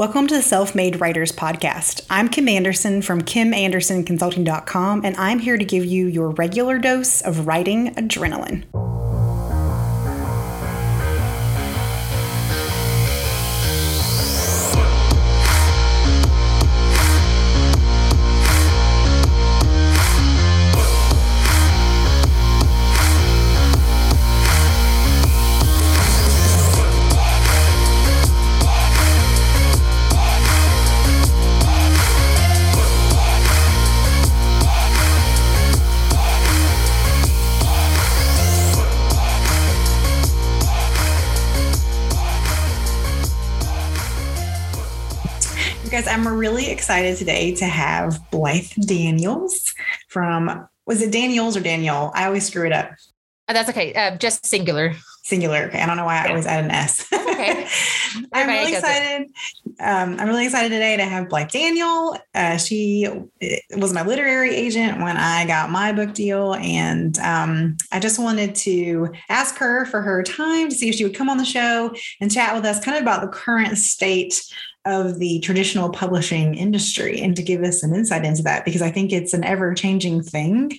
Welcome to the Self Made Writers Podcast. I'm Kim Anderson from KimAndersonConsulting.com, and I'm here to give you your regular dose of writing adrenaline. I'm really excited today to have Blythe Daniels from, was it Daniels or Daniel? I always screw it up. Oh, that's okay. Uh, just singular. Singular. Okay. I don't know why I always add an S. okay. I'm really excited. Um, I'm really excited today to have Blythe Daniel. Uh, she eh, was my literary agent when I got my book deal. And um, I just wanted to ask her for her time to see if she would come on the show and chat with us kind of about the current state of the traditional publishing industry and to give us an insight into that because I think it's an ever changing thing,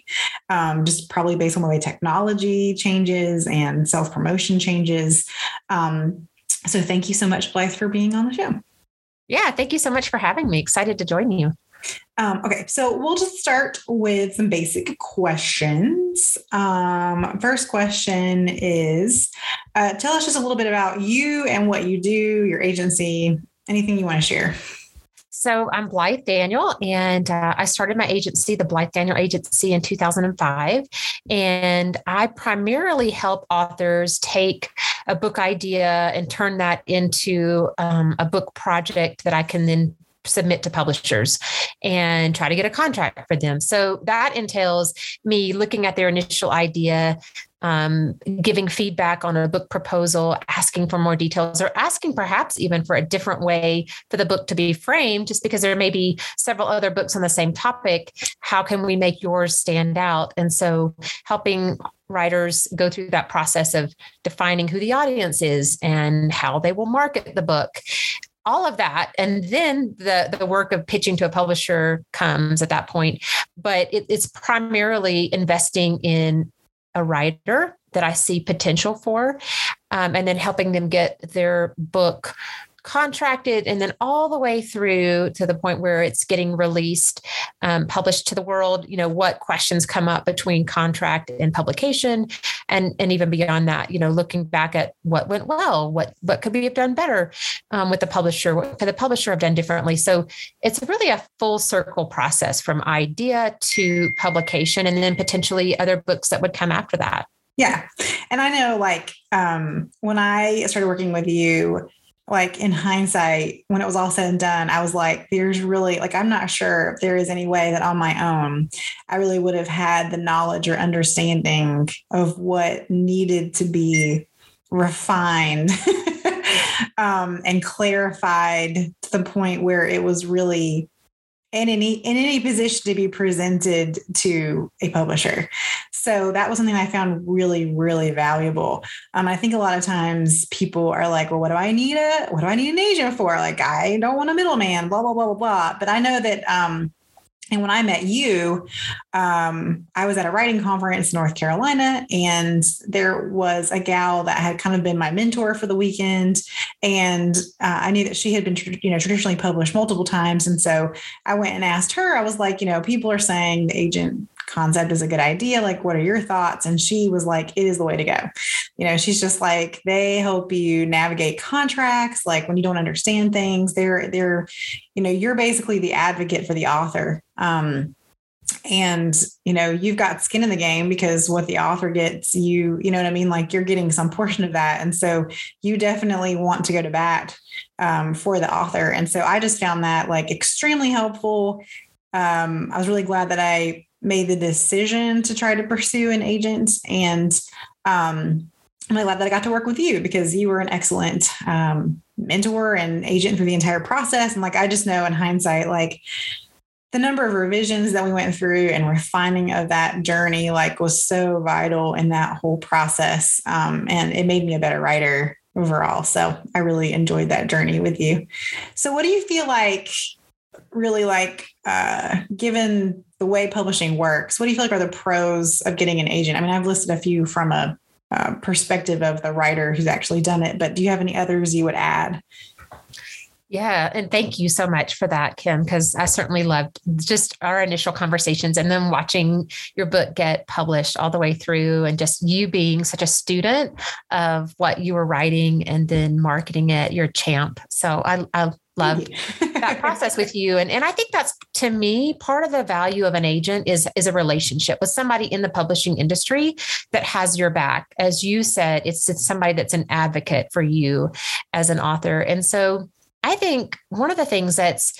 um, just probably based on the way technology changes and self promotion changes. Um, so thank you so much, Blythe, for being on the show. Yeah, thank you so much for having me. Excited to join you. Um, okay, so we'll just start with some basic questions. Um, first question is uh, tell us just a little bit about you and what you do, your agency, anything you want to share? So I'm Blythe Daniel, and uh, I started my agency, the Blythe Daniel Agency, in 2005. And I primarily help authors take a book idea and turn that into um, a book project that I can then submit to publishers and try to get a contract for them. So that entails me looking at their initial idea, um, giving feedback on a book proposal, asking for more details, or asking perhaps even for a different way for the book to be framed, just because there may be several other books on the same topic. How can we make yours stand out? And so helping writers go through that process of defining who the audience is and how they will market the book all of that. And then the the work of pitching to a publisher comes at that point. But it, it's primarily investing in a writer that I see potential for, um, and then helping them get their book contracted and then all the way through to the point where it's getting released um, published to the world you know what questions come up between contract and publication and and even beyond that you know looking back at what went well what what could we have done better um, with the publisher what could the publisher have done differently. So it's really a full circle process from idea to publication and then potentially other books that would come after that. Yeah. And i know like um, when i started working with you like in hindsight, when it was all said and done, I was like, there's really like, I'm not sure if there is any way that on my own, I really would have had the knowledge or understanding of what needed to be refined um, and clarified to the point where it was really in any in any position to be presented to a publisher. So that was something I found really really valuable. Um, I think a lot of times people are like, well, what do I need a what do I need an agent for? Like I don't want a middleman, blah blah blah blah blah. But I know that um, and when I met you, um, I was at a writing conference in North Carolina, and there was a gal that had kind of been my mentor for the weekend, and uh, I knew that she had been, you know, traditionally published multiple times, and so I went and asked her. I was like, you know, people are saying the agent concept is a good idea. Like, what are your thoughts? And she was like, it is the way to go. You know, she's just like, they help you navigate contracts. Like when you don't understand things, they're, they're, you know, you're basically the advocate for the author. Um, and you know you've got skin in the game because what the author gets you you know what i mean like you're getting some portion of that and so you definitely want to go to bat um, for the author and so i just found that like extremely helpful um, i was really glad that i made the decision to try to pursue an agent. And um, I'm glad that I got to work with you because you were an excellent um, mentor and agent through the entire process. And like, I just know in hindsight, like the number of revisions that we went through and refining of that journey, like was so vital in that whole process. Um, and it made me a better writer overall. So I really enjoyed that journey with you. So what do you feel like really like uh, given the way publishing works, what do you feel like are the pros of getting an agent? I mean, I've listed a few from a uh, perspective of the writer who's actually done it, but do you have any others you would add? Yeah. And thank you so much for that, Kim, because I certainly loved just our initial conversations and then watching your book get published all the way through and just you being such a student of what you were writing and then marketing it. You're champ. So I, I loved that process with you. And, and I think that's to me, part of the value of an agent is, is a relationship with somebody in the publishing industry that has your back. As you said, it's, it's somebody that's an advocate for you as an author. And so I think one of the things that's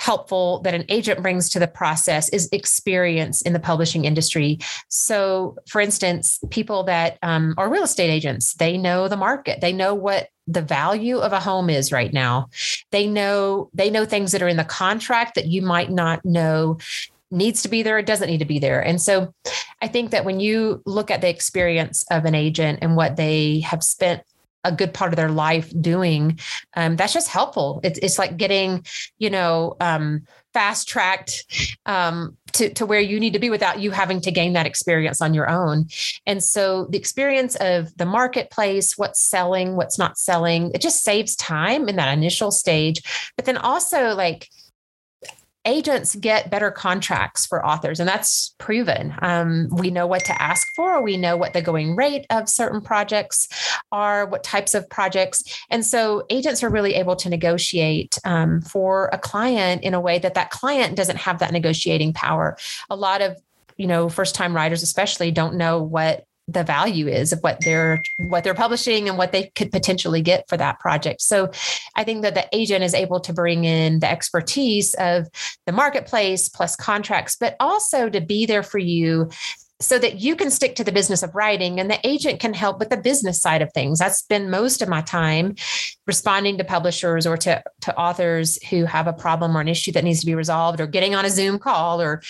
helpful that an agent brings to the process is experience in the publishing industry. So, for instance, people that um, are real estate agents, they know the market, they know what the value of a home is right now. They know they know things that are in the contract that you might not know needs to be there, it doesn't need to be there. And so I think that when you look at the experience of an agent and what they have spent a good part of their life doing um, that's just helpful it's, it's like getting you know um, fast tracked um, to, to where you need to be without you having to gain that experience on your own. And so the experience of the marketplace what's selling what's not selling it just saves time in that initial stage. But then also like agents get better contracts for authors, and that's proven. Um, we know what to ask for, we know what the going rate of certain projects are, what types of projects. And so agents are really able to negotiate um, for a client in a way that that client doesn't have that negotiating power. A lot of you know first time writers especially don't know what the value is of what they're what they're publishing and what they could potentially get for that project. So I think that the agent is able to bring in the expertise of the marketplace plus contracts, but also to be there for you so that you can stick to the business of writing and the agent can help with the business side of things. That's been most of my time responding to publishers or to, to authors who have a problem or an issue that needs to be resolved or getting on a Zoom call or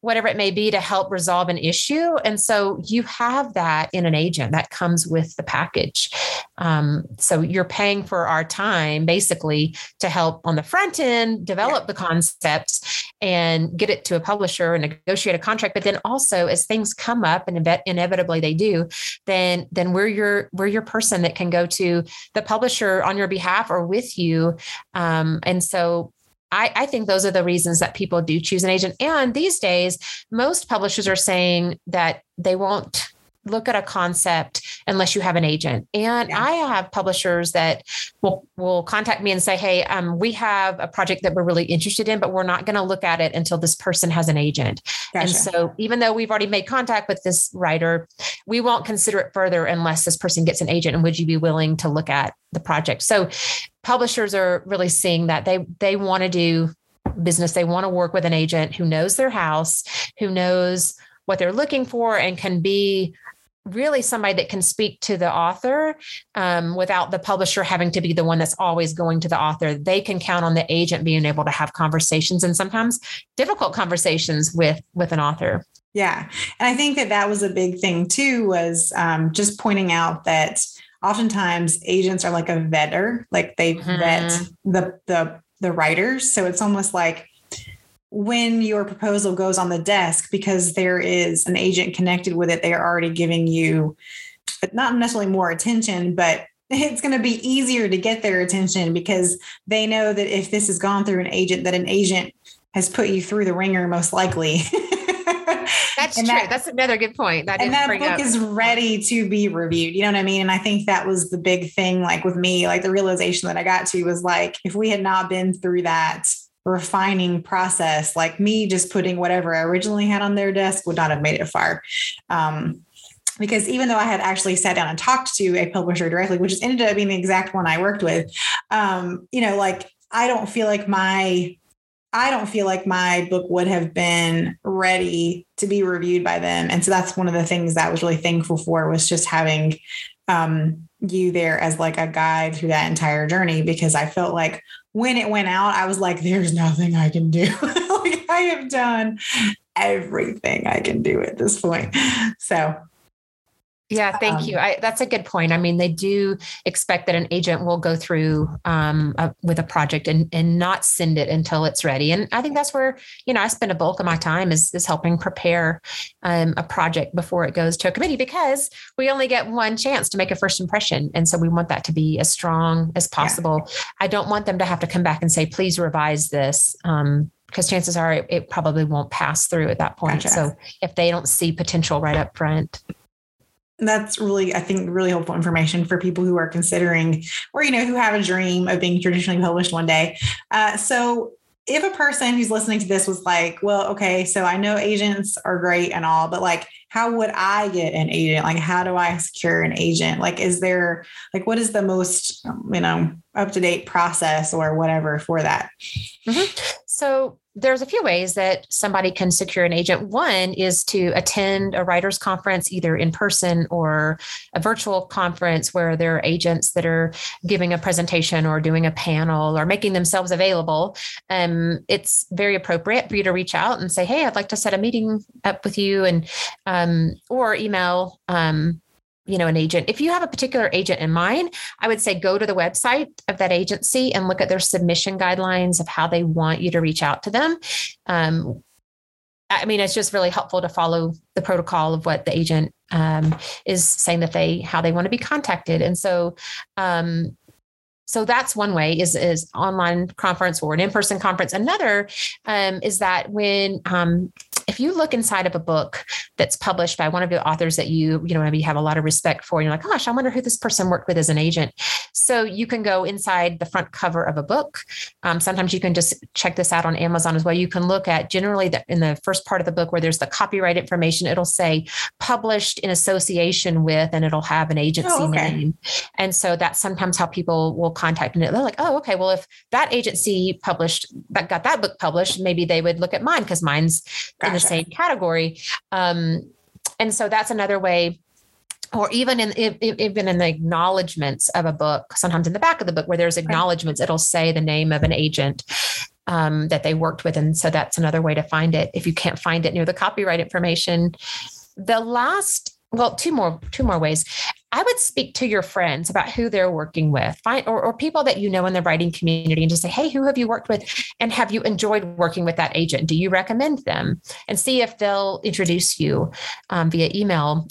whatever it may be to help resolve an issue. And so you have that in an agent that comes with the package. Um, so you're paying for our time basically to help on the front end develop yeah. the concepts and get it to a publisher and negotiate a contract. But then also as things come up and inevitably they do, then then we're your we're your person that can go to the publisher on your behalf or with you. Um, and so I, I, think those are the reasons that people do choose an agent. And these days, most publishers are saying that they won't look at a concept unless you have an agent. And yeah. I have publishers that will will contact me and say, "Hey, um, we have a project that we're really interested in, but we're not going to look at it until this person has an agent." Gotcha. And so, even though we've already made contact with this writer, we won't consider it further unless this person gets an agent. And would you be willing to look at the project? So, publishers are really seeing that they they want to do business. They want to work with an agent who knows their house, who knows what they're looking for, and can be really somebody that can speak to the author um, without the publisher having to be the one that's always going to the author. They can count on the agent being able to have conversations and sometimes difficult conversations with with an author. Yeah, and I think that that was a big thing too. Was um, just pointing out that oftentimes agents are like a vetter, like they mm-hmm. vet the the the writers. So it's almost like when your proposal goes on the desk, because there is an agent connected with it, they are already giving you not necessarily more attention, but it's going to be easier to get their attention because they know that if this has gone through an agent, that an agent has put you through the ringer most likely. That's and true. That, That's another good point. That and that book up. is ready to be reviewed. You know what I mean? And I think that was the big thing, like with me, like the realization that I got to was like, if we had not been through that refining process, like me just putting whatever I originally had on their desk would not have made it far. Um, because even though I had actually sat down and talked to a publisher directly, which ended up being the exact one I worked with, um, you know, like I don't feel like my I don't feel like my book would have been ready to be reviewed by them. And so that's one of the things that I was really thankful for was just having um, you there as like a guide through that entire journey because I felt like when it went out, I was like, there's nothing I can do. like I have done everything I can do at this point. So Yeah, thank um, you. I, that's a good point. I mean, they do expect that an agent will go through um, a, with a project and, and not send it until it's ready. And I think that's where you know I spend a bulk of my time is is helping prepare um, a project before it goes to a committee because we only get one chance to make a first impression, and so we want that to be as strong as possible. Yeah. I don't want them to have to come back and say, "Please revise this." Um, because chances are it, it, probably won't pass through at that point. Gotcha. So if they don't see potential right up front that's really i think really helpful information for people who are considering or you know who have a dream of being traditionally published one day. Uh, so if a person who's listening to this was like well okay so i know agents are great and all but like how would i get an agent? Like how do i secure an agent? Like is there like what is the most you know up to date process or whatever for that? Mm-hmm. So there's a few ways that somebody can secure an agent. One is to attend a writers conference, either in person or a virtual conference where there are agents that are giving a presentation or doing a panel or making themselves available. Um, it's very appropriate for you to reach out and say, "Hey, I'd like to set a meeting up with you," and um, or email um, you know an agent. If you have a particular agent in mind i would say go to the website of that agency and look at their submission guidelines of how they want you to reach out to them. Um, i mean it's just really helpful to follow the protocol of what the agent um, is saying that they how they want to be contacted. And so um, so that's one way is is online conference or an in-person conference. Another um, is that when um, if you look inside of a book that's published by one of the authors that you you know maybe have a lot of respect for and you're like gosh i wonder who this person worked with as an agent. So you can go inside the front cover of a book. Um, sometimes you can just check this out on amazon as well. You can look at generally the, in the first part of the book where there's the copyright information it'll say published in association with and it'll have an agency oh, okay. name. And so that's sometimes how people will contact and they're like oh okay well if that agency published that got that book published maybe they would look at mine because mine's in the same category. Um, and so that's another way or even in even in the acknowledgments of a book sometimes in the back of the book where there's acknowledgments it'll say the name of an agent um, that they worked with. And so that's another way to find it. If you can't find it near the copyright information the last well two more two more ways i would speak to your friends about who they're working with. Find or, or people that you know in the writing community and just say hey who have you worked with? And have you enjoyed working with that agent? Do you recommend them? And see if they'll introduce you um, via email.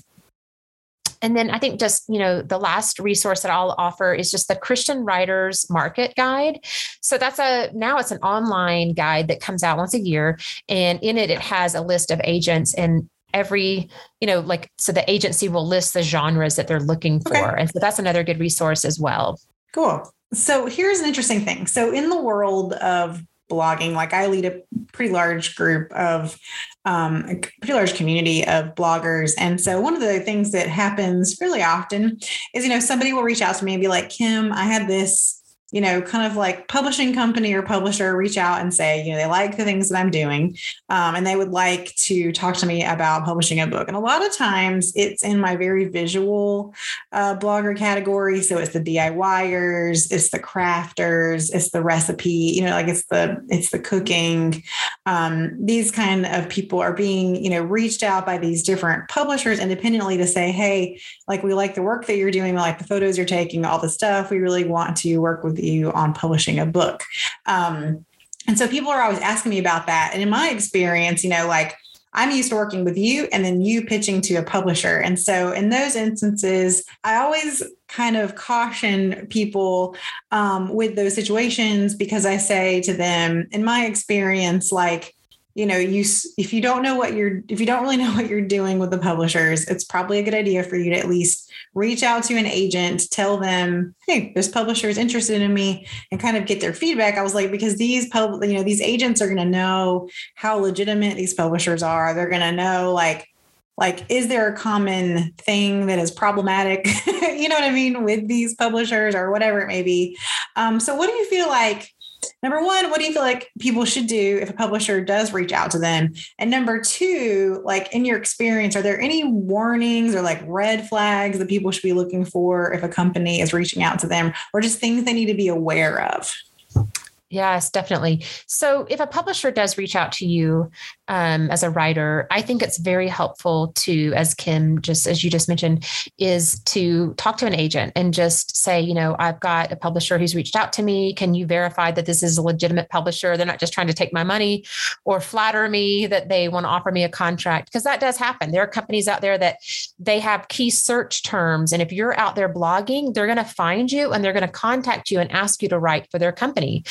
And then I think just, you know, the last resource that I'll offer is just the Christian Writers Market Guide. So that's a now it's an online guide that comes out once a year. And in it, it has a list of agents and every you know like so the agency will list the genres that they're looking for. Okay. and so that's another good resource as well. Cool. So here's an interesting thing. So in the world of blogging like i lead a pretty large group of um, a pretty large community of bloggers. And so one of the things that happens fairly often is you know somebody will reach out to me and be like kim i had this you know, kind of like publishing company or publisher reach out and say, you know, they like the things that I'm doing um, and they would like to talk to me about publishing a book. And a lot of times it's in my very visual uh, blogger category. So it's the DIYers, it's the crafters, it's the recipe, you know, like it's the, it's the cooking. Um, these kind of people are being, you know, reached out by these different publishers independently to say, hey, like we like the work that you're doing, we like the photos you're taking, all the stuff. We really want to work with you on publishing a book. Um, and so people are always asking me about that. And in my experience, you know, like I'm used to working with you and then you pitching to a publisher. And so in those instances, I always kind of caution people um, with those situations because I say to them, in my experience, like, you know you if you don't know what you're if you don't really know what you're doing with the publishers it's probably a good idea for you to at least reach out to an agent tell them hey this publisher is interested in me and kind of get their feedback. I was like because these pub you know these agents are going to know how legitimate these publishers are. They're going to know like like is there a common thing that is problematic you know what i mean with these publishers or whatever it may be? Um, so what do you feel like Number one, what do you feel like people should do if a publisher does reach out to them? And number two, like in your experience, are there any warnings or like red flags that people should be looking for if a company is reaching out to them or just things they need to be aware of? Yes, definitely. So, if a publisher does reach out to you um, as a writer, I think it's very helpful to, as Kim just as you just mentioned, is to talk to an agent and just say, you know, I've got a publisher who's reached out to me. Can you verify that this is a legitimate publisher? They're not just trying to take my money or flatter me that they want to offer me a contract because that does happen. There are companies out there that they have key search terms, and if you're out there blogging, they're going to find you and they're going to contact you and ask you to write for their company.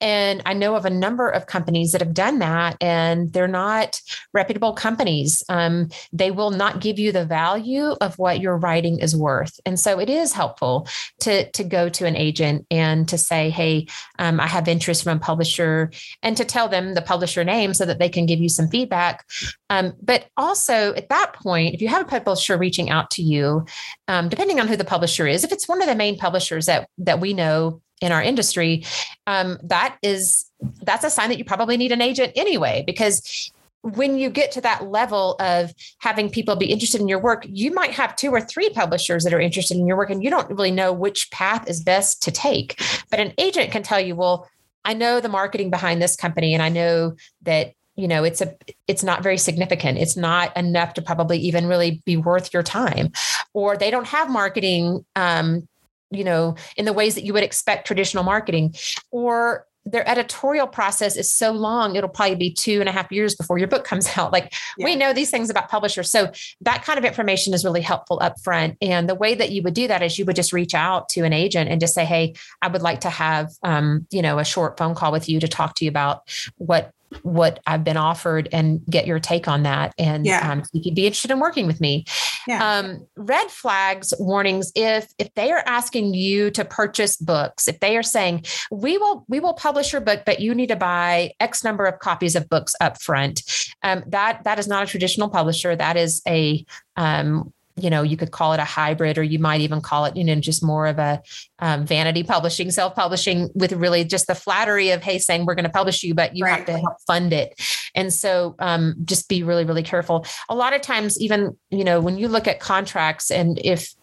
And I know of a number of companies that have done that, and they're not reputable companies. Um, they will not give you the value of what your writing is worth. And so it is helpful to, to go to an agent and to say, hey, um, I have interest from a publisher, and to tell them the publisher name so that they can give you some feedback. Um, but also at that point, if you have a publisher reaching out to you, um, depending on who the publisher is, if it's one of the main publishers that that we know in our industry, um, that is that's a sign that you probably need an agent anyway, because when you get to that level of having people be interested in your work, you might have two or three publishers that are interested in your work, and you don't really know which path is best to take. But an agent can tell you, well, I know the marketing behind this company, and I know that you know it's a it's not very significant it's not enough to probably even really be worth your time or they don't have marketing um, you know, in the ways that you would expect traditional marketing. Or their editorial process is so long, it'll probably be two and a half years before your book comes out. Like yeah. we know these things about publishers. So that kind of information is really helpful up front. And the way that you would do that is you would just reach out to an agent and just say, Hey, I would like to have, um, you know, a short phone call with you to talk to you about what what I've been offered and get your take on that. And yeah. um, if you'd be interested in working with me. Yeah. Um, red flags warnings if if they are asking you to purchase books, if they are saying we will we will publish your book, but you need to buy X number of copies of books up front. Um, that that is not a traditional publisher. That is a um, you know you could call it a hybrid or you might even call it you know just more of a um, vanity publishing self-publishing with really just the flattery of hey saying we're going to publish you but you right. have to help fund it and so um, just be really really careful a lot of times even you know when you look at contracts and if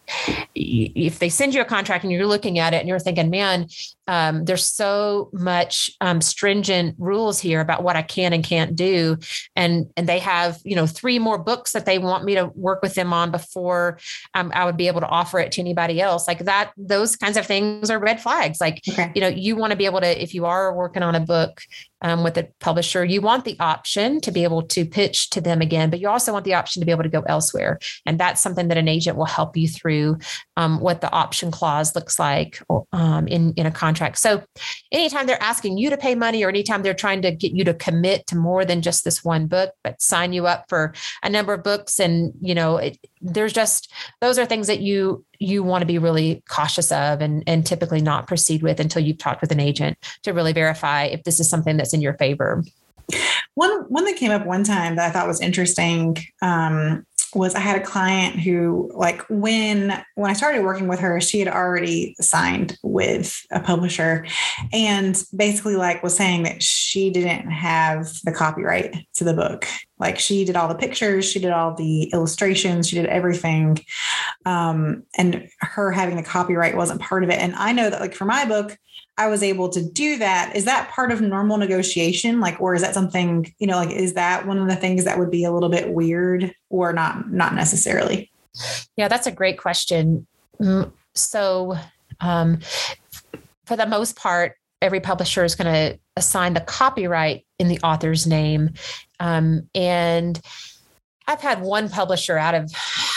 if they send you a contract and you're looking at it and you're thinking man um, there's so much um, stringent rules here about what I can and can't do, and and they have you know three more books that they want me to work with them on before um, I would be able to offer it to anybody else. Like that, those kinds of things are red flags. Like okay. you know, you want to be able to if you are working on a book um, with a publisher, you want the option to be able to pitch to them again, but you also want the option to be able to go elsewhere. And that's something that an agent will help you through um, what the option clause looks like um, in, in a contract. So anytime they're asking you to pay money or anytime they're trying to get you to commit to more than just this one book, but sign you up for a number of books and, you know, it, there's just, those are things that you you want to be really cautious of and, and typically not proceed with until you've talked with an agent to really verify if this is something that's in your favor. One one that came up one time that I thought was interesting um, was I had a client who like when when I started working with her, she had already signed with a publisher and basically like was saying that she didn't have the copyright to the book. Like she did all the pictures, she did all the illustrations, she did everything. Um, and her having the copyright wasn't part of it. And I know that like for my book, I was able to do that. Is that part of normal negotiation? Like, or is that something, you know, like, is that one of the things that would be a little bit weird or not, not necessarily? Yeah, that's a great question. So, um, for the most part, every publisher is going to assign the copyright in the author's name. Um, and I've had one publisher out of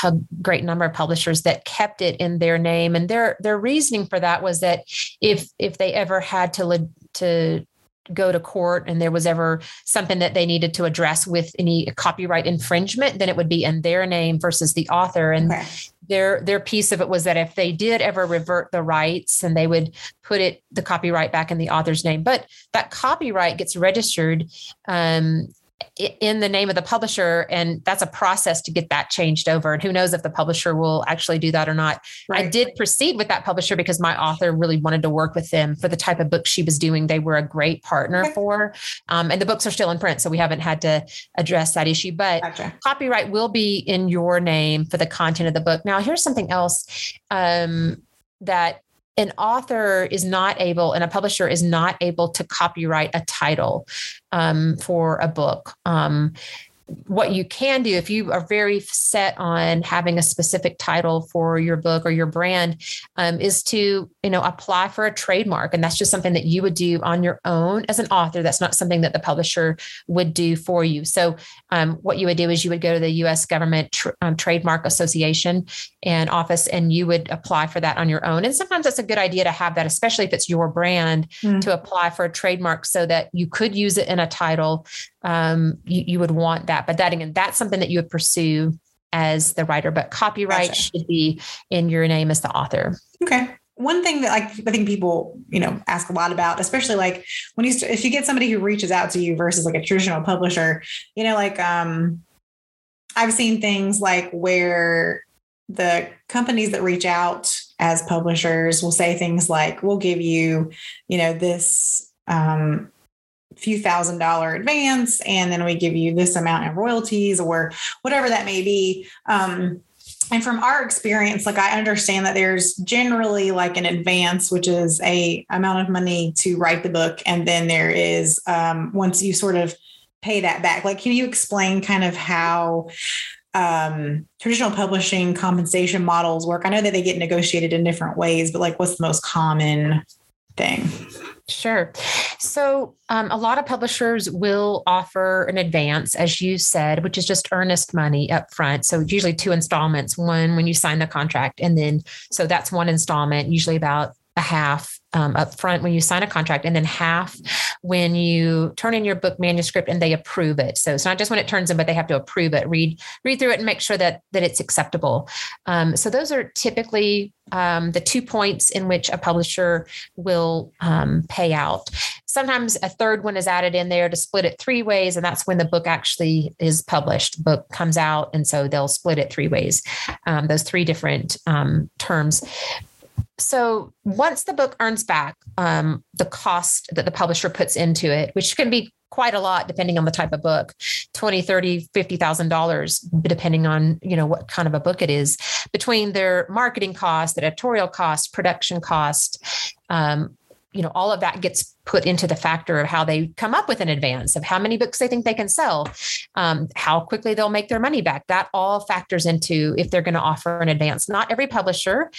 a great number of publishers that kept it in their name, and their their reasoning for that was that if if they ever had to to go to court and there was ever something that they needed to address with any copyright infringement, then it would be in their name versus the author. And okay. their their piece of it was that if they did ever revert the rights and they would put it the copyright back in the author's name, but that copyright gets registered um, in the name of the publisher and that's a process to get that changed over and who knows if the publisher will actually do that or not right. i did proceed with that publisher because my author really wanted to work with them for the type of book she was doing they were a great partner okay. for um, and the books are still in print so we haven't had to address that issue but gotcha. copyright will be in your name for the content of the book now here's something else um, that an author is not able and a publisher is not able to copyright a title um, for a book. Um, what you can do if you are very set on having a specific title for your book or your brand um, is to you know apply for a trademark and that's just something that you would do on your own as an author that's not something that the publisher would do for you so um, what you would do is you would go to the us government tr- um, trademark association and office and you would apply for that on your own and sometimes that's a good idea to have that especially if it's your brand mm. to apply for a trademark so that you could use it in a title um, you, you would want that. But that again, that's something that you would pursue as the writer, but copyright gotcha. should be in your name as the author. Okay. One thing that like I think people, you know, ask a lot about, especially like when you if you get somebody who reaches out to you versus like a traditional publisher, you know, like um I've seen things like where the companies that reach out as publishers will say things like, we'll give you, you know, this um few thousand dollar advance and then we give you this amount in royalties or whatever that may be. Um, and from our experience like i understand that there's generally like an advance which is a amount of money to write the book and then there is um, once you sort of pay that back. Like can you explain kind of how um, traditional publishing compensation models work? I know that they get negotiated in different ways but like what's the most common thing Sure. So, um, a lot of publishers will offer an advance, as you said, which is just earnest money up front. So, usually two installments one when you sign the contract, and then so that's one installment, usually about a half um, up front when you sign a contract, and then half when you turn in your book manuscript and they approve it. So it's not just when it turns in, but they have to approve it, read read through it, and make sure that that it's acceptable. Um, so those are typically um, the two points in which a publisher will um, pay out. Sometimes a third one is added in there to split it three ways, and that's when the book actually is published. The book comes out, and so they'll split it three ways. Um, those three different um, terms so once the book earns back um, the cost that the publisher puts into it which can be quite a lot depending on the type of book 20 30 50000 dollars depending on you know what kind of a book it is between their marketing cost editorial cost production cost um, you know all of that gets put into the factor of how they come up with an advance of how many books they think they can sell um, how quickly they'll make their money back. That all factors into if they're going to offer an advance. Not every publisher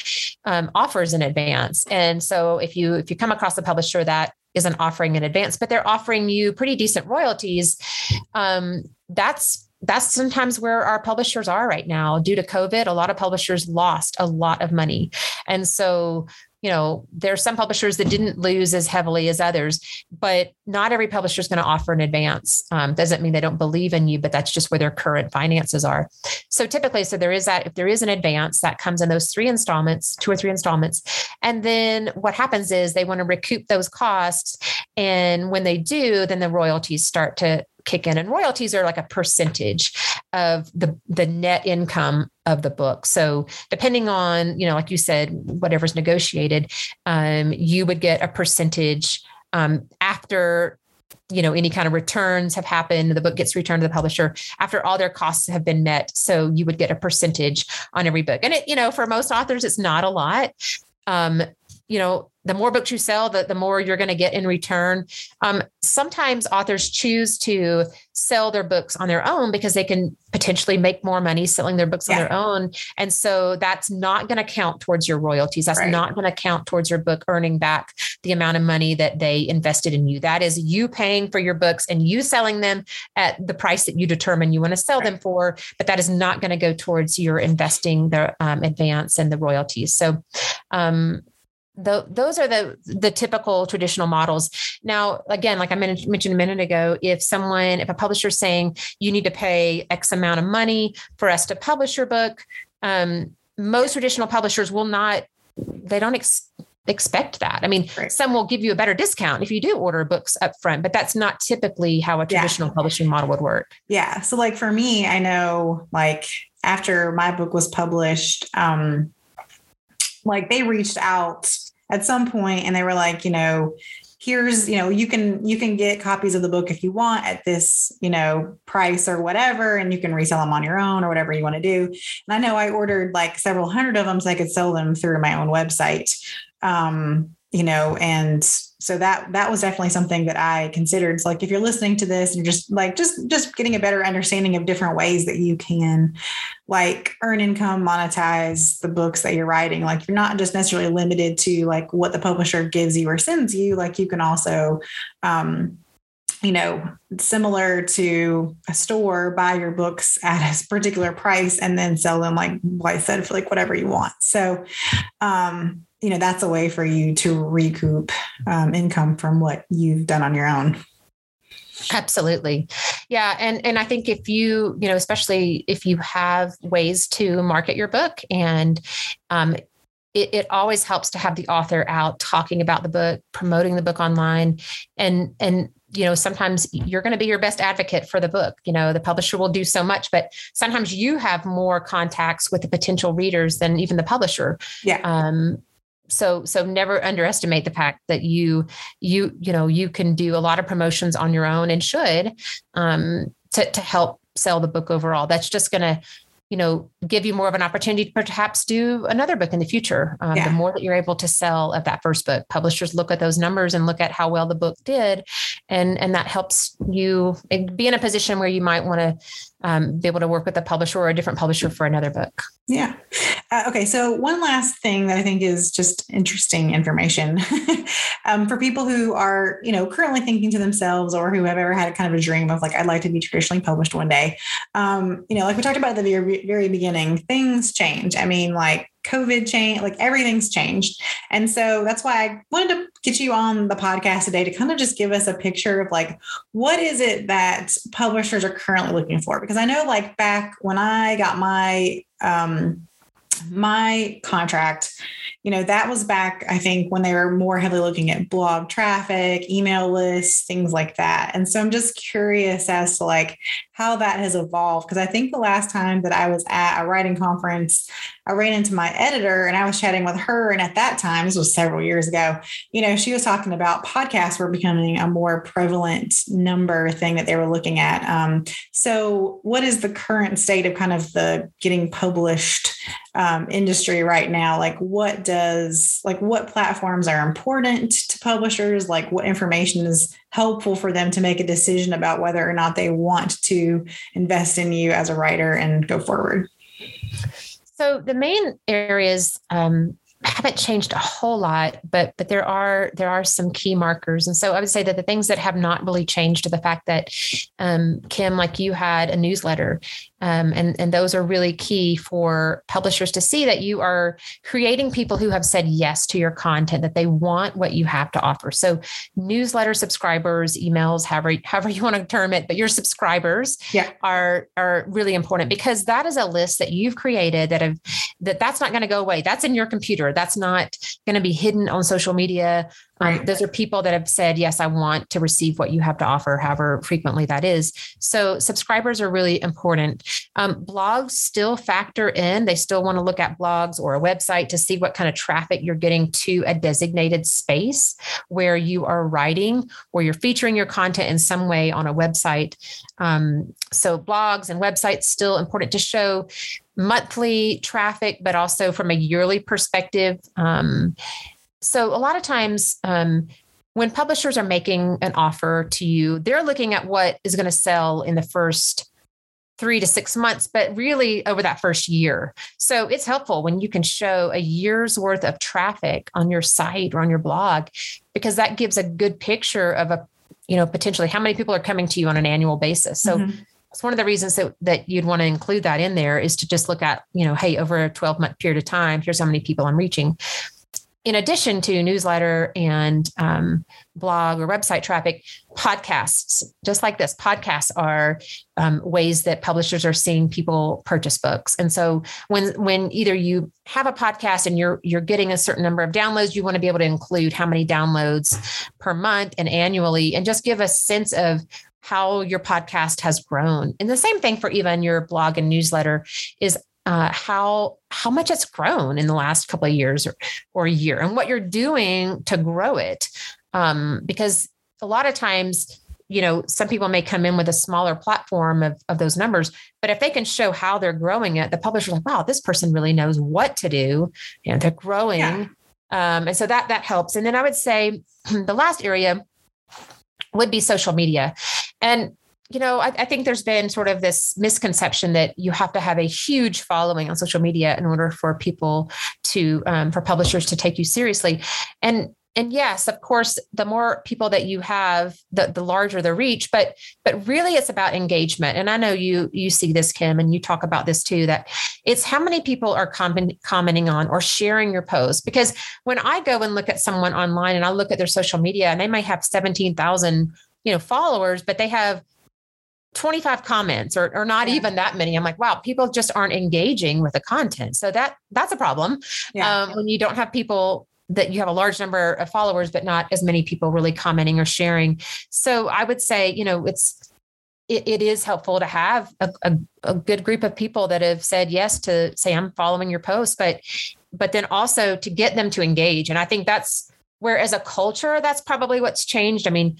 um, offers an advance. And so if you if you come across a publisher that isn't offering an advance but they're offering you pretty decent royalties um, that's that's sometimes where our publishers are right now. Due to covid a lot of publishers lost a lot of money. And so you know, there are some publishers that didn't lose as heavily as others, but not every publisher is going to offer an advance. Um, doesn't mean they don't believe in you, but that's just where their current finances are. So typically, so there is that, if there is an advance that comes in those three installments, two or three installments. And then what happens is they want to recoup those costs. And when they do, then the royalties start to kick in and royalties are like a percentage of the the net income of the book. So depending on you know like you said whatever's negotiated um, you would get a percentage um, after you know any kind of returns have happened the book gets returned to the publisher after all their costs have been met. So you would get a percentage on every book. And it you know for most authors it's not a lot. Um, you know the more books you sell, the, the more you're going to get in return. Um, sometimes authors choose to sell their books on their own because they can potentially make more money selling their books yeah. on their own. And so that's not going to count towards your royalties. That's right. not going to count towards your book earning back the amount of money that they invested in you. That is you paying for your books and you selling them at the price that you determine you want to sell right. them for. But that is not going to go towards your investing the um, advance and the royalties. So, um, the, those are the the typical traditional models. Now, again, like I mentioned a minute ago, if someone, if a publisher is saying you need to pay X amount of money for us to publish your book, um, most traditional publishers will not. They don't ex- expect that. I mean, right. some will give you a better discount if you do order books up front, but that's not typically how a traditional yeah. publishing model would work. Yeah. So, like for me, I know, like after my book was published, um, like they reached out at some point and they were like, you know, here's, you know, you can you can get copies of the book if you want at this, you know, price or whatever and you can resell them on your own or whatever you want to do. And I know I ordered like several hundred of them so I could sell them through my own website. Um, you know, and so that that was definitely something that I considered. Like if you're listening to this and just like just just getting a better understanding of different ways that you can like earn income, monetize the books that you're writing. Like you're not just necessarily limited to like what the publisher gives you or sends you. Like you can also um you know, similar to a store, buy your books at a particular price and then sell them, like I said, for like whatever you want. So, um, you know, that's a way for you to recoup um, income from what you've done on your own. Absolutely. Yeah. And and I think if you, you know, especially if you have ways to market your book and um it, it always helps to have the author out talking about the book, promoting the book online, and and you know sometimes you're going to be your best advocate for the book you know the publisher will do so much but sometimes you have more contacts with the potential readers than even the publisher yeah um so so never underestimate the fact that you you you know you can do a lot of promotions on your own and should um to to help sell the book overall that's just going to you know give you more of an opportunity to perhaps do another book in the future um, yeah. the more that you're able to sell of that first book publishers look at those numbers and look at how well the book did and and that helps you be in a position where you might want to um, be able to work with a publisher or a different publisher for another book. Yeah. Uh, okay. So, one last thing that I think is just interesting information um, for people who are, you know, currently thinking to themselves or who have ever had a kind of a dream of like, I'd like to be traditionally published one day. Um, you know, like we talked about at the very, very beginning, things change. I mean, like COVID change, like everything's changed. And so that's why I wanted to get you on the podcast today to kind of just give us a picture of like, what is it that publishers are currently looking for? Because I know like back when I got my, um, my contract, you know, that was back, I think, when they were more heavily looking at blog traffic, email lists, things like that. And so I'm just curious as to like how that has evolved. Because I think the last time that I was at a writing conference, I ran into my editor and I was chatting with her. And at that time, this was several years ago, you know, she was talking about podcasts were becoming a more prevalent number thing that they were looking at. Um, so, what is the current state of kind of the getting published um, industry right now? Like, what does, like, what platforms are important to publishers? Like, what information is helpful for them to make a decision about whether or not they want to invest in you as a writer and go forward? So the main areas um, haven't changed a whole lot, but but there are there are some key markers, and so I would say that the things that have not really changed are the fact that um, Kim, like you had a newsletter, um, and, and those are really key for publishers to see that you are creating people who have said yes to your content, that they want what you have to offer. So, newsletter subscribers, emails, however, however you want to term it, but your subscribers yeah. are, are really important because that is a list that you've created that have that that's not going to go away. That's in your computer. That's not going to be hidden on social media. Um, those are people that have said, yes, I want to receive what you have to offer, however frequently that is. So subscribers are really important. Um, blogs still factor in. They still want to look at blogs or a website to see what kind of traffic you're getting to a designated space where you are writing or you're featuring your content in some way on a website. Um, so blogs and websites still important to show monthly traffic, but also from a yearly perspective. Um, so a lot of times um, when publishers are making an offer to you, they're looking at what is going to sell in the first three to six months, but really over that first year. So it's helpful when you can show a year's worth of traffic on your site or on your blog, because that gives a good picture of a, you know, potentially how many people are coming to you on an annual basis. So mm-hmm. It's one of the reasons that, that you'd want to include that in there is to just look at, you know, hey, over a 12 month period of time, here's how many people I'm reaching in addition to newsletter and um, blog or website traffic, podcasts, just like this, podcasts are um, ways that publishers are seeing people purchase books. And so when when either you have a podcast and you're you're getting a certain number of downloads, you want to be able to include how many downloads per month and annually, and just give a sense of how your podcast has grown. And the same thing for even your blog and newsletter is uh, how how much it's grown in the last couple of years or, or a year and what you're doing to grow it um, because a lot of times you know some people may come in with a smaller platform of, of those numbers but if they can show how they're growing it the publisher's like wow this person really knows what to do you know they're growing yeah. Um, and so that that helps. And then I would say the last area would be social media. And you know, I, I, think there's been sort of this misconception that you have to have a huge following on social media in order for people to, um, for publishers to take you seriously. And and yes, of course, the more people that you have, the, the larger the reach. But but really, it's about engagement. And I know you you see this, Kim, and you talk about this too. That it's how many people are comment, commenting on or sharing your post. Because when I go and look at someone online and I look at their social media, and they might have seventeen thousand you know followers, but they have 25 comments or, or not yeah. even that many. I'm like wow people just aren't engaging with the content. So that that's a problem. Yeah. um, when you don't have people that you have a large number of followers but not as many people really commenting or sharing. So i would say you know it's it, it is helpful to have a, a, a good group of people that have said yes to say i'm following your post but but then also to get them to engage. And i think that's where as a culture that's probably what's changed. I mean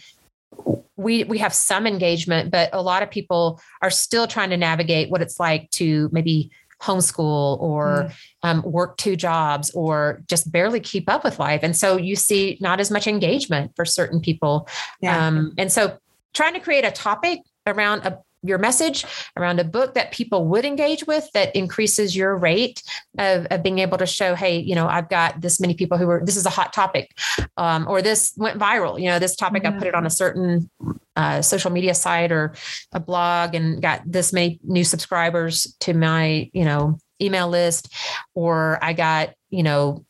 we we have some engagement but a lot of people are still trying to navigate what it's like to maybe homeschool or mm. um, work two jobs or just barely keep up with life and so you see not as much engagement for certain people yeah. um, and so trying to create a topic around a your message around a book that people would engage with that increases your rate of, of being able to show hey you know i've got this many people who are this is a hot topic um, or this went viral you know this topic mm-hmm. i put it on a certain uh, social media site or a blog and got this many new subscribers to my you know email list or i got you know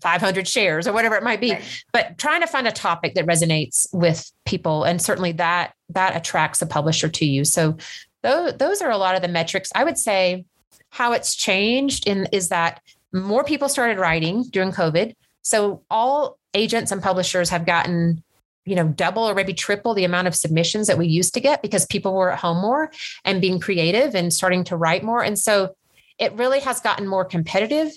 500 shares or whatever it might be. Right. but trying to find a topic that resonates with people and certainly that that attracts a publisher to you. So those those are a lot of the metrics. I would say how it's changed in is that more people started writing during covid. So all agents and publishers have gotten you know double or maybe triple the amount of submissions that we used to get because people were at home more and being creative and starting to write more. And so it really has gotten more competitive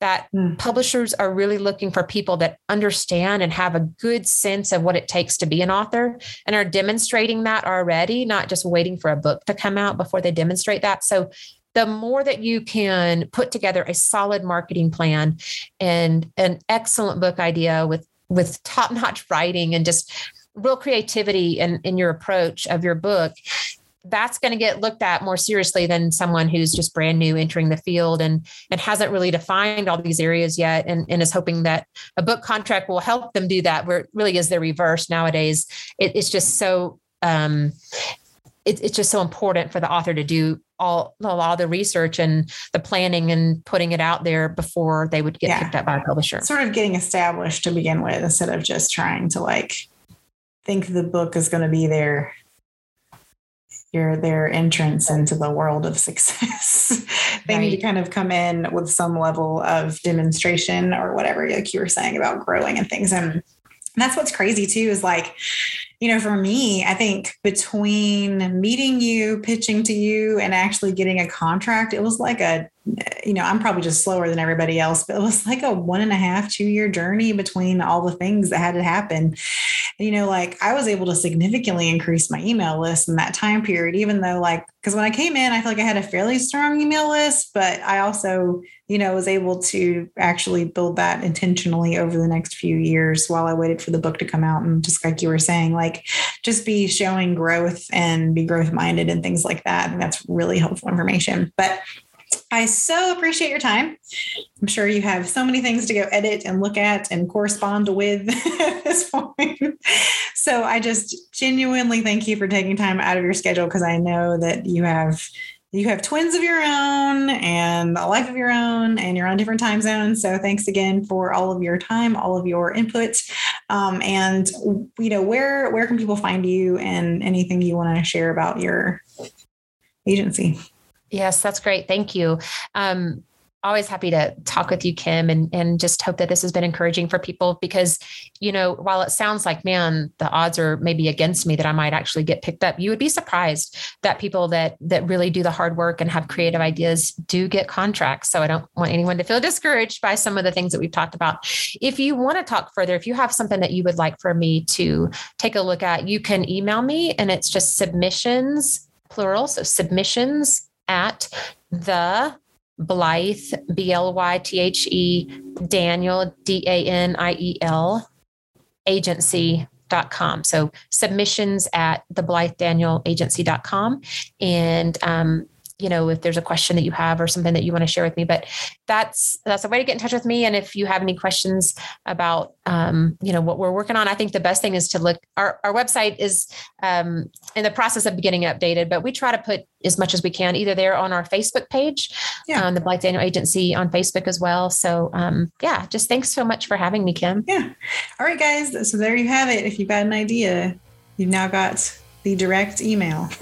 that mm. publishers are really looking for people that understand and have a good sense of what it takes to be an author and are demonstrating that already, not just waiting for a book to come out before they demonstrate that. So the more that you can put together a solid marketing plan and an excellent book idea with with top-notch writing and just real creativity in, in your approach of your book that's going to get looked at more seriously than someone who's just brand new entering the field and and hasn't really defined all these areas yet and, and is hoping that a book contract will help them do that where it really is the reverse nowadays it, it's just so um it, it's just so important for the author to do all a lot of the research and the planning and putting it out there before they would get yeah. picked up by a publisher sort of getting established to begin with instead of just trying to like think the book is going to be there your their entrance into the world of success. they right. need to kind of come in with some level of demonstration or whatever, like you were saying about growing and things. And that's what's crazy too, is like, you know, for me, I think between meeting you, pitching to you, and actually getting a contract, it was like a you know, I'm probably just slower than everybody else, but it was like a one and a half, two year journey between all the things that had to happen. You know, like I was able to significantly increase my email list in that time period, even though, like, because when I came in, I feel like I had a fairly strong email list, but I also, you know, was able to actually build that intentionally over the next few years while I waited for the book to come out. And just like you were saying, like, just be showing growth and be growth minded and things like that. And that's really helpful information. But I so appreciate your time. I'm sure you have so many things to go edit and look at and correspond with at this point. So I just genuinely thank you for taking time out of your schedule because I know that you have you have twins of your own and a life of your own and you're on different time zones so thanks again for all of your time all of your input um, and you know where where can people find you and anything you want to share about your agency Yes, that's great. Thank you. Um, always happy to talk with you, Kim, and and just hope that this has been encouraging for people because, you know, while it sounds like, man, the odds are maybe against me that I might actually get picked up, you would be surprised that people that that really do the hard work and have creative ideas do get contracts. So I don't want anyone to feel discouraged by some of the things that we've talked about. If you want to talk further, if you have something that you would like for me to take a look at, you can email me and it's just submissions plural so submissions at the Blythe, B L Y T H E, Daniel, D A N I E L, agency.com. So submissions at the Blythe Daniel agency.com. And um, you know if there's a question that you have or something that you want to share with me but that's that's a way to get in touch with me. And if you have any questions about um, you know what we're working on i think the best thing is to look our, our website is um, in the process of getting updated but we try to put as much as we can either there on our facebook page yeah. Um, the Blythe Daniel agency on facebook as well. So um, yeah just thanks so much for having me kim. Yeah. All right guys so there you have it. If you've got an idea you've now got the direct email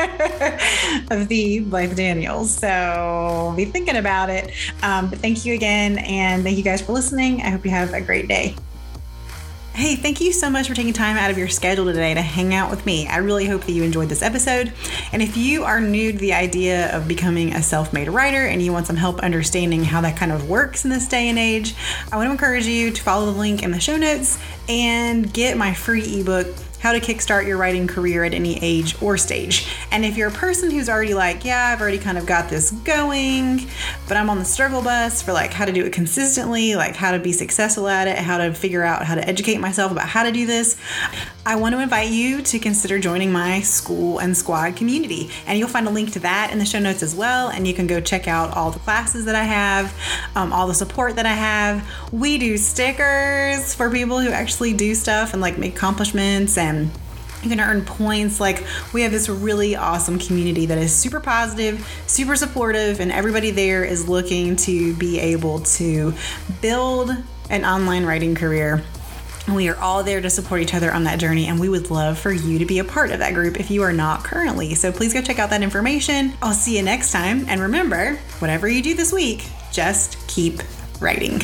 of the Blythe Daniels. So be thinking about it. Um, but thank you again. And thank you guys for listening. I hope you have a great day. Hey, thank you so much for taking time out of your schedule today to hang out with me. I really hope that you enjoyed this episode. And if you are new to the idea of becoming a self made writer and you want some help understanding how that kind of works in this day and age, I want to encourage you to follow the link in the show notes and get my free ebook how to kickstart your writing career at any age or stage. And if you're a person who's already like, yeah, I've already kind of got this going, but I'm on the struggle bus for like how to do it consistently, like how to be successful at it, how to figure out how to educate myself about how to do this, I want to invite you to consider joining my school and squad community. And you'll find a link to that in the show notes as well. And you can go check out all the classes that I have, um, all the support that I have. We do stickers for people who actually do stuff and like make accomplishments and and you can earn points. Like, we have this really awesome community that is super positive, super supportive, and everybody there is looking to be able to build an online writing career. We are all there to support each other on that journey, and we would love for you to be a part of that group if you are not currently. So please go check out that information. I'll see you next time. And remember, whatever you do this week, just keep writing.